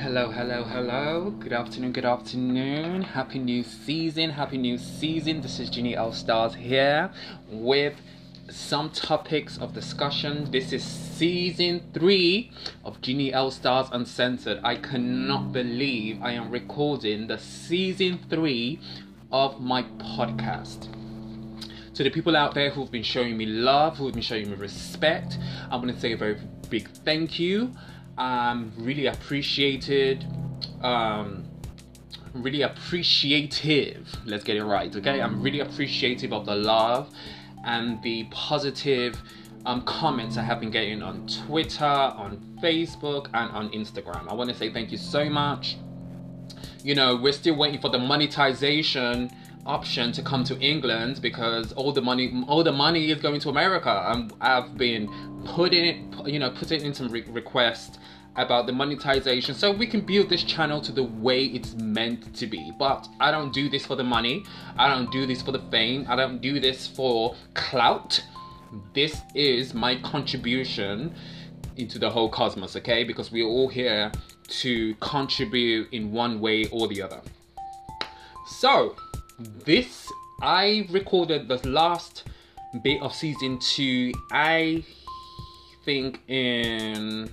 Hello, hello, hello. Good afternoon, good afternoon. Happy new season, happy new season. This is Ginny L Stars here with some topics of discussion. This is season three of Ginny L Stars Uncensored. I cannot believe I am recording the season three of my podcast. To the people out there who've been showing me love, who've been showing me respect, I'm going to say a very big thank you. I'm really appreciated. Um, really appreciative. Let's get it right, okay? I'm really appreciative of the love and the positive um, comments I have been getting on Twitter, on Facebook, and on Instagram. I want to say thank you so much. You know, we're still waiting for the monetization option to come to England because all the money, all the money is going to America. And I've been putting it, you know, putting in some re- requests about the monetization so we can build this channel to the way it's meant to be. But I don't do this for the money. I don't do this for the fame. I don't do this for clout. This is my contribution into the whole cosmos, okay? Because we're all here to contribute in one way or the other. So, this I recorded the last bit of season 2 I think in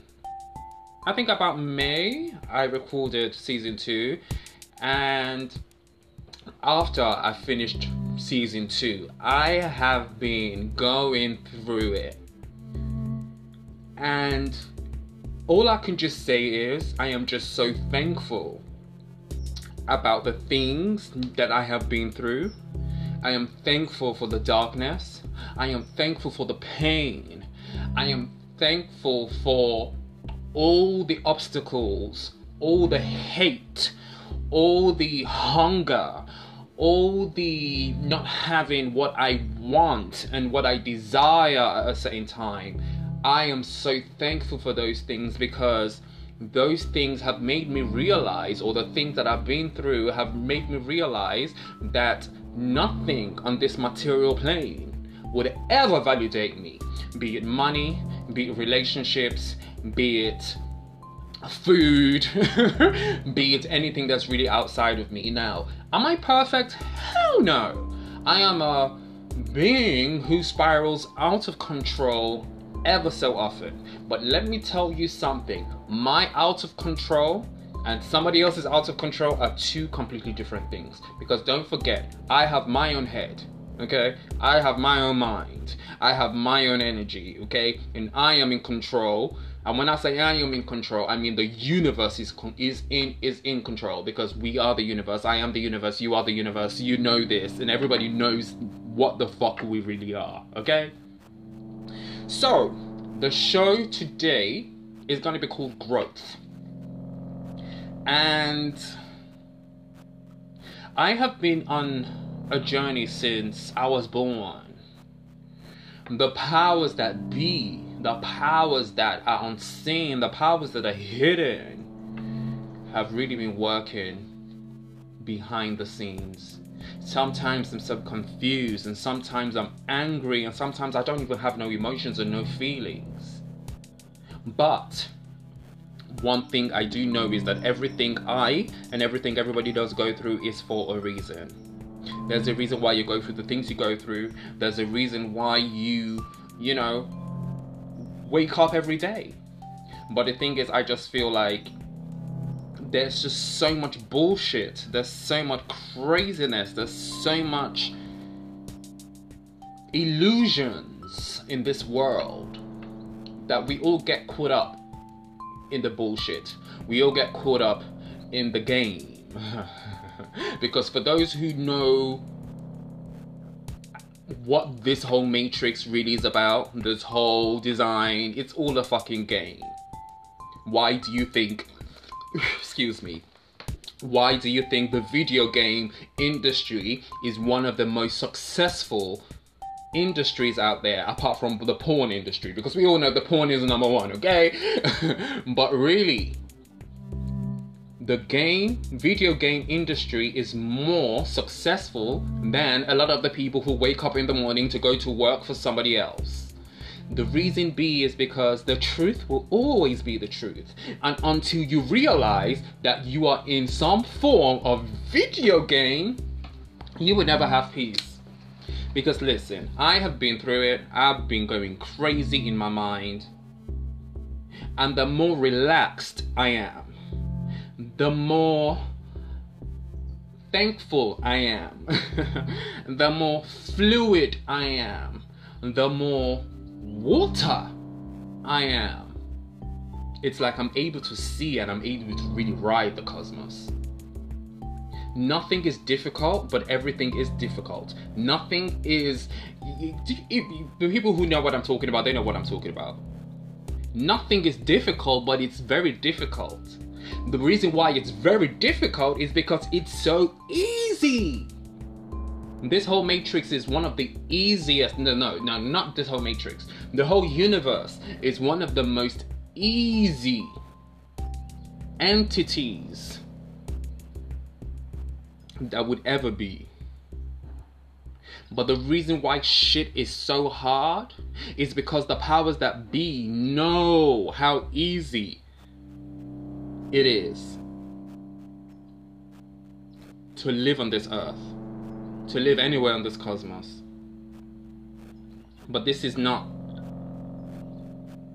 I think about May, I recorded season two, and after I finished season two, I have been going through it. And all I can just say is, I am just so thankful about the things that I have been through. I am thankful for the darkness. I am thankful for the pain. I am thankful for all the obstacles, all the hate, all the hunger, all the not having what I want and what I desire at a certain time. I am so thankful for those things because those things have made me realize, or the things that I've been through have made me realize that nothing on this material plane would ever validate me, be it money, be it relationships, be it food, be it anything that's really outside of me. Now, am I perfect? Hell no. I am a being who spirals out of control ever so often. But let me tell you something my out of control and somebody else's out of control are two completely different things. Because don't forget, I have my own head. Okay, I have my own mind, I have my own energy, okay, and I am in control and when I say I am in control, I mean the universe is is in is in control because we are the universe. I am the universe. You are the universe. You know this, and everybody knows what the fuck we really are. Okay. So, the show today is going to be called Growth, and I have been on a journey since I was born. The powers that be the powers that are unseen, the powers that are hidden, have really been working behind the scenes. Sometimes I'm so confused, and sometimes I'm angry, and sometimes I don't even have no emotions and no feelings. But one thing I do know is that everything I and everything everybody does go through is for a reason. There's a reason why you go through the things you go through. There's a reason why you, you know, wake up every day. But the thing is, I just feel like there's just so much bullshit. There's so much craziness. There's so much illusions in this world that we all get caught up in the bullshit. We all get caught up in the game. because for those who know what this whole Matrix really is about, this whole design, it's all a fucking game. Why do you think, excuse me, why do you think the video game industry is one of the most successful industries out there apart from the porn industry? Because we all know the porn is number one, okay? but really, the game, video game industry is more successful than a lot of the people who wake up in the morning to go to work for somebody else. The reason B is because the truth will always be the truth. And until you realize that you are in some form of video game, you will never have peace. Because listen, I have been through it, I've been going crazy in my mind. And the more relaxed I am, the more thankful I am, the more fluid I am, the more water I am. It's like I'm able to see and I'm able to really ride the cosmos. Nothing is difficult, but everything is difficult. Nothing is. The people who know what I'm talking about, they know what I'm talking about. Nothing is difficult, but it's very difficult. The reason why it's very difficult is because it's so easy. This whole matrix is one of the easiest. No, no, no, not this whole matrix. The whole universe is one of the most easy entities that would ever be. But the reason why shit is so hard is because the powers that be know how easy it is to live on this earth, to live anywhere on this cosmos. But this is not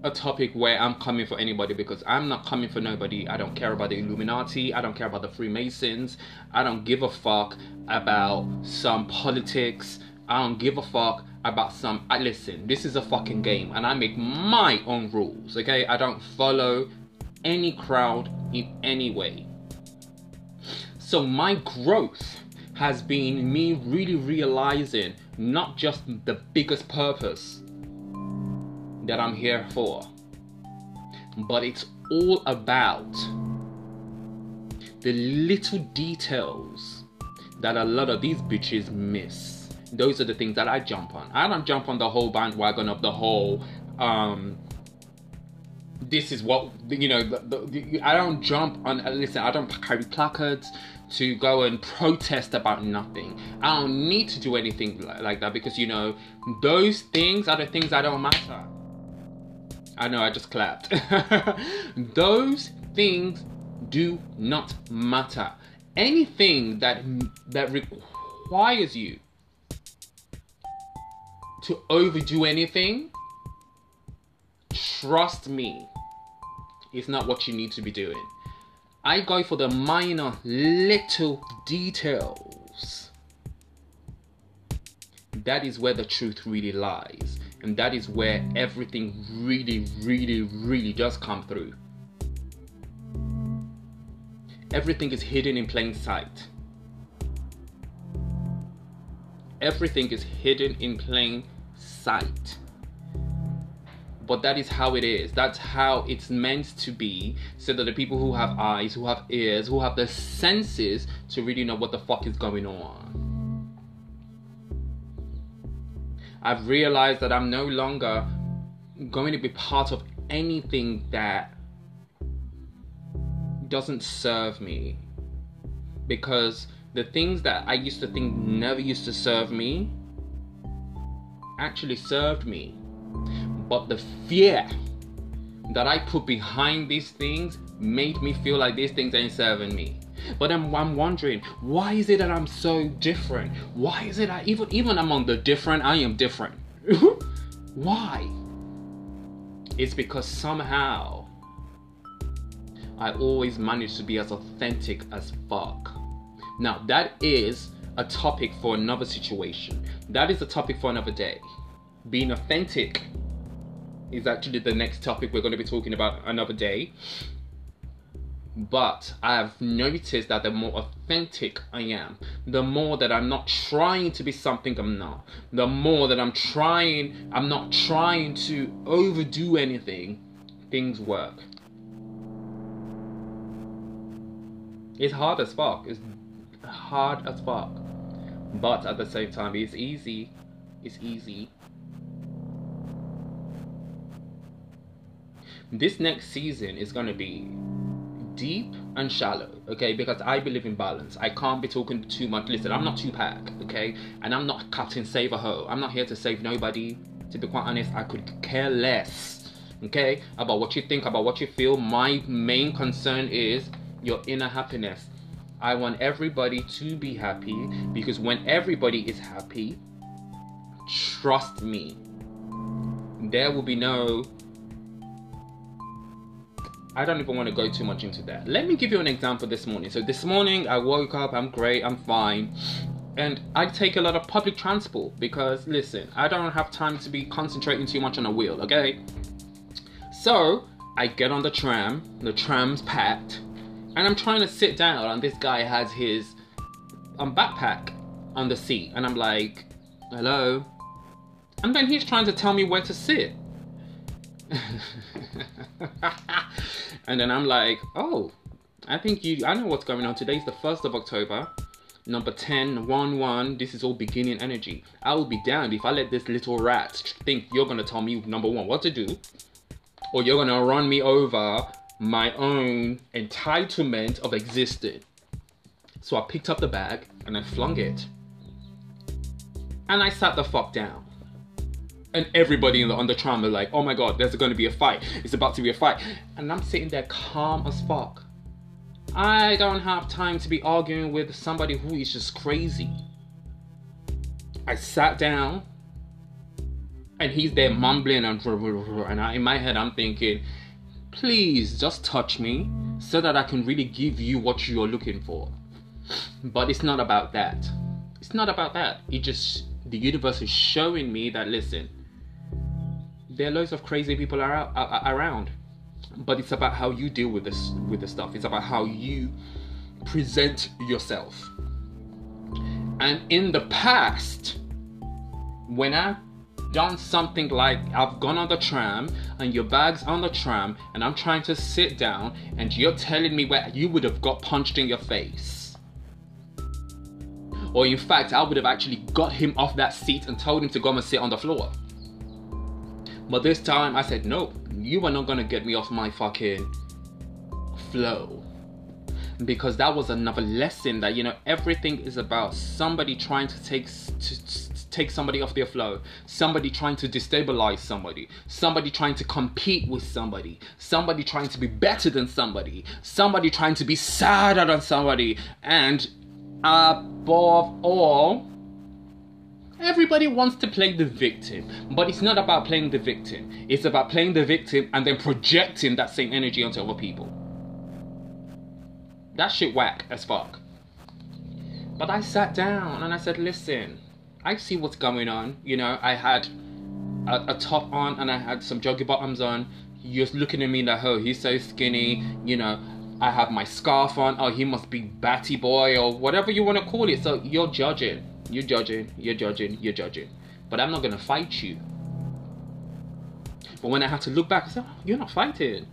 a topic where I'm coming for anybody because I'm not coming for nobody. I don't care about the Illuminati. I don't care about the Freemasons. I don't give a fuck about some politics. I don't give a fuck about some. I listen. This is a fucking game, and I make my own rules. Okay, I don't follow any crowd in any way. So my growth has been me really realizing not just the biggest purpose that I'm here for, but it's all about the little details that a lot of these bitches miss. Those are the things that I jump on. I don't jump on the whole bandwagon of the whole um, this is what you know. The, the, I don't jump on. Listen, I don't carry placards to go and protest about nothing. I don't need to do anything like that because you know those things are the things that don't matter. I know I just clapped. those things do not matter. Anything that that requires you to overdo anything, trust me, is not what you need to be doing. I go for the minor little details. That is where the truth really lies. And that is where everything really, really, really does come through. Everything is hidden in plain sight. Everything is hidden in plain sight but that is how it is. That's how it's meant to be, so that the people who have eyes, who have ears, who have the senses to really know what the fuck is going on. I've realized that I'm no longer going to be part of anything that doesn't serve me. Because the things that I used to think never used to serve me actually served me but the fear that I put behind these things made me feel like these things ain't serving me. But I'm, I'm wondering, why is it that I'm so different? Why is it that even even among the different, I am different? why? It's because somehow I always manage to be as authentic as fuck. Now that is a topic for another situation. That is a topic for another day. Being authentic is actually the next topic we're going to be talking about another day. But I've noticed that the more authentic I am, the more that I'm not trying to be something I'm not, the more that I'm trying, I'm not trying to overdo anything, things work. It's hard as fuck. It's hard as fuck. But at the same time, it's easy. It's easy. this next season is going to be deep and shallow, okay? Because I believe in balance. I can't be talking too much. Listen, I'm not Tupac, okay? And I'm not cutting Save a Ho. I'm not here to save nobody. To be quite honest, I could care less, okay, about what you think, about what you feel. My main concern is your inner happiness. I want everybody to be happy because when everybody is happy, trust me, there will be no I don't even want to go too much into that. Let me give you an example this morning. So this morning I woke up, I'm great, I'm fine. And I take a lot of public transport because listen, I don't have time to be concentrating too much on a wheel, okay? So I get on the tram, the tram's packed, and I'm trying to sit down, and this guy has his um, backpack on the seat, and I'm like, hello? And then he's trying to tell me where to sit. and then I'm like, oh, I think you, I know what's going on. Today's the 1st of October. Number 10, 1 1, this is all beginning energy. I will be damned if I let this little rat think you're gonna tell me, number one, what to do, or you're gonna run me over my own entitlement of existing. So I picked up the bag and I flung it. And I sat the fuck down and everybody in the tram are like, oh my god, there's going to be a fight. It's about to be a fight, and I'm sitting there calm as fuck. I don't have time to be arguing with somebody who is just crazy. I sat down, and he's there mumbling and and I, in my head I'm thinking, please just touch me so that I can really give you what you're looking for. But it's not about that. It's not about that. It just the universe is showing me that listen there are loads of crazy people around but it's about how you deal with this with the stuff. It's about how you present yourself. And in the past when i've done something like i've gone on the tram and your bag's on the tram and i'm trying to sit down and you're telling me where you would have got punched in your face. Or in fact i would have actually got him off that seat and told him to go and sit on the floor but this time I said, nope, you are not gonna get me off my fucking flow. Because that was another lesson that you know everything is about somebody trying to take to, to take somebody off their flow, somebody trying to destabilize somebody, somebody trying to compete with somebody, somebody trying to be better than somebody, somebody trying to be sadder than somebody, and above all, Everybody wants to play the victim, but it's not about playing the victim. It's about playing the victim and then projecting that same energy onto other people. That shit whack as fuck. But I sat down and I said, listen, I see what's going on. You know, I had a, a top on and I had some joggy bottoms on. You're looking at me like, oh, he's so skinny. You know, I have my scarf on. Oh, he must be batty boy or whatever you want to call it. So you're judging. You're judging, you're judging, you're judging. But I'm not gonna fight you. But when I had to look back, I said, oh, You're not fighting.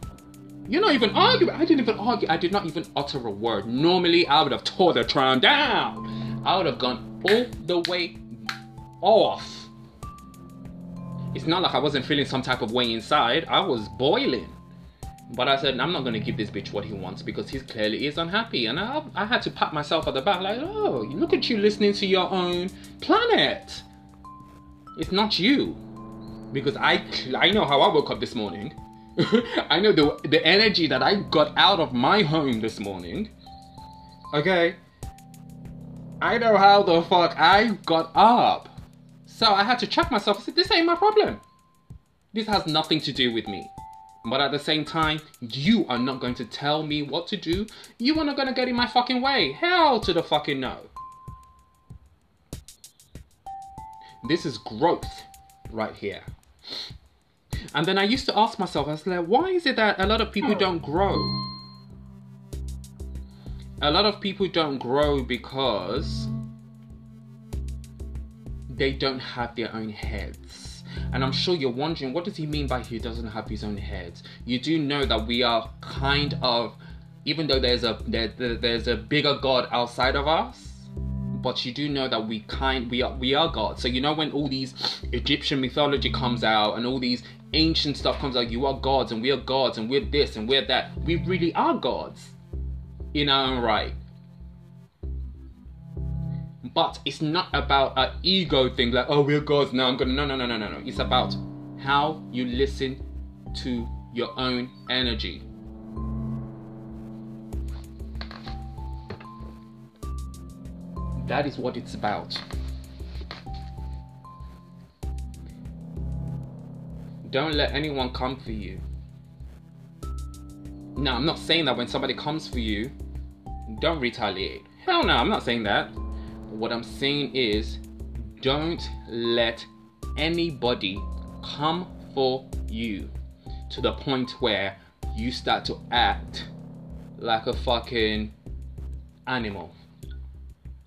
You're not even arguing. I didn't even argue. I did not even utter a word. Normally, I would have tore the tram down. I would have gone all the way off. It's not like I wasn't feeling some type of way inside. I was boiling. But I said, I'm not going to give this bitch what he wants because he clearly is unhappy. And I, I had to pat myself on the back, like, oh, look at you listening to your own planet. It's not you. Because I, I know how I woke up this morning. I know the, the energy that I got out of my home this morning. Okay? I know how the fuck I got up. So I had to check myself. I said, this ain't my problem. This has nothing to do with me. But at the same time, you are not going to tell me what to do. You are not going to get in my fucking way. Hell to the fucking no. This is growth right here. And then I used to ask myself, I was like, why is it that a lot of people oh. don't grow? A lot of people don't grow because they don't have their own heads and I'm sure you're wondering, what does he mean by he doesn't have his own head? You do know that we are kind of, even though there's a there, there's a bigger God outside of us, but you do know that we kind we are we are God. So you know when all these Egyptian mythology comes out and all these ancient stuff comes out, you are gods and we are gods and we're this and we're that. We really are gods in our own right. But it's not about an ego thing like, oh, we're gods now. I'm gonna. No, no, no, no, no, no. It's about how you listen to your own energy. That is what it's about. Don't let anyone come for you. Now, I'm not saying that when somebody comes for you, don't retaliate. Hell no, I'm not saying that. What I'm saying is, don't let anybody come for you to the point where you start to act like a fucking animal.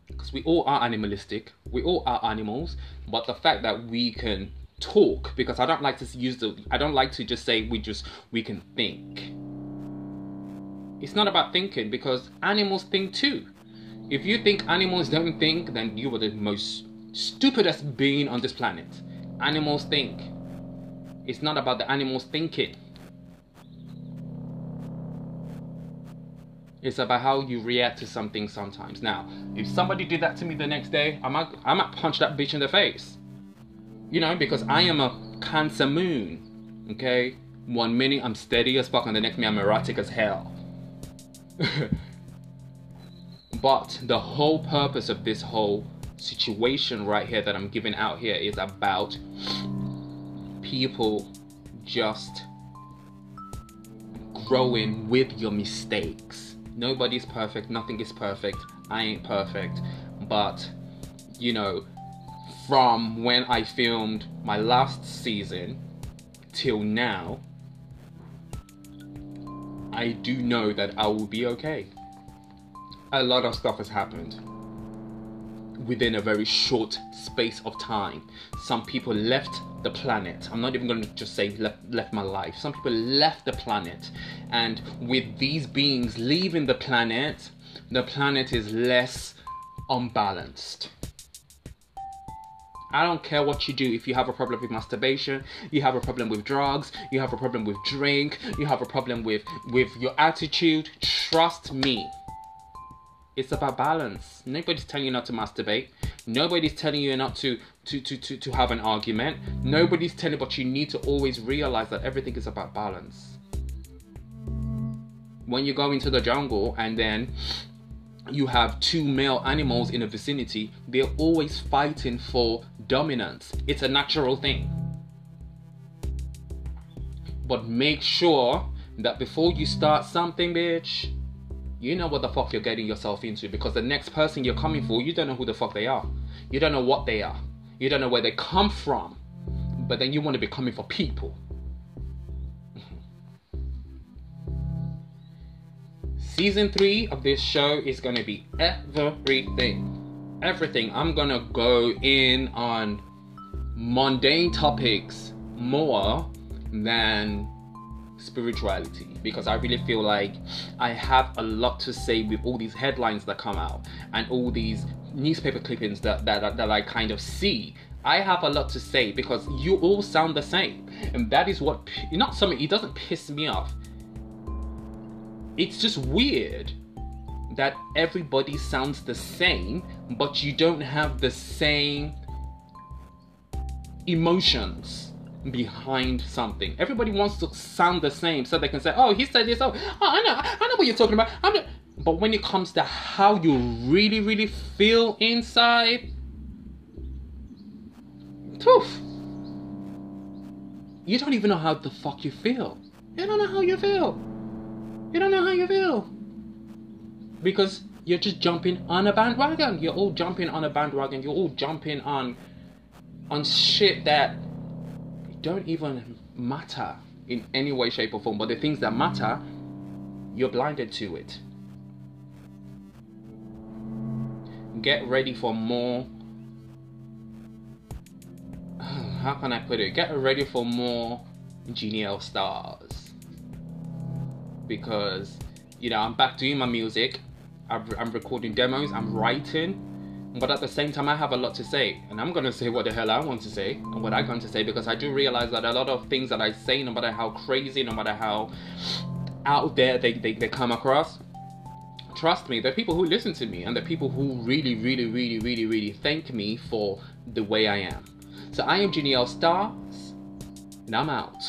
Because we all are animalistic, we all are animals, but the fact that we can talk, because I don't like to use the, I don't like to just say we just, we can think. It's not about thinking because animals think too. If you think animals don't think, then you are the most stupidest being on this planet. Animals think. It's not about the animals thinking. It's about how you react to something sometimes. Now, if somebody did that to me the next day, I might I might punch that bitch in the face. You know, because I am a cancer moon. Okay? One minute I'm steady as fuck and the next minute I'm erratic as hell. But the whole purpose of this whole situation right here that I'm giving out here is about people just growing with your mistakes. Nobody's perfect, nothing is perfect. I ain't perfect. But, you know, from when I filmed my last season till now, I do know that I will be okay a lot of stuff has happened within a very short space of time. Some people left the planet. I'm not even going to just say left, left my life. Some people left the planet. And with these beings leaving the planet, the planet is less unbalanced. I don't care what you do. If you have a problem with masturbation, you have a problem with drugs, you have a problem with drink, you have a problem with with your attitude, trust me it's about balance. Nobody's telling you not to masturbate. Nobody's telling you not to to, to, to, to have an argument. Nobody's telling but you need to always realize that everything is about balance. When you go into the jungle and then you have two male animals in a vicinity, they're always fighting for dominance. It's a natural thing. But make sure that before you start something, bitch, you know what the fuck you're getting yourself into because the next person you're coming for, you don't know who the fuck they are. You don't know what they are. You don't know where they come from. But then you want to be coming for people. Season 3 of this show is going to be everything. Everything. I'm going to go in on mundane topics more than spirituality because I really feel like I have a lot to say with all these headlines that come out and all these newspaper clippings that, that, that I kind of see. I have a lot to say because you all sound the same, and that is what not something. It doesn't piss me off. It's just weird that everybody sounds the same, but you don't have the same emotions behind something. Everybody wants to sound the same so they can say, "Oh, he said this. Oh, oh I know, I know what you're talking about." But when it comes to how you really, really feel inside, poof, you don't even know how the fuck you feel. You don't know how you feel. You don't know how you feel because you're just jumping on a bandwagon. You're all jumping on a bandwagon. You're all jumping on on shit that don't even matter in any way, shape, or form. But the things that matter, you're blinded to it. Get ready for more. How can I put it? Get ready for more Genie L stars. Because, you know, I'm back doing my music. I'm recording demos. I'm writing but at the same time, I have a lot to say, and I'm gonna say what the hell I want to say and what I want to say because I do realize that a lot of things that I say, no matter how crazy, no matter how out there they, they, they come across, trust me, there are people who listen to me, and are people who really, really, really, really, really thank me for the way I am. So I am Janelle Stars, and I'm out.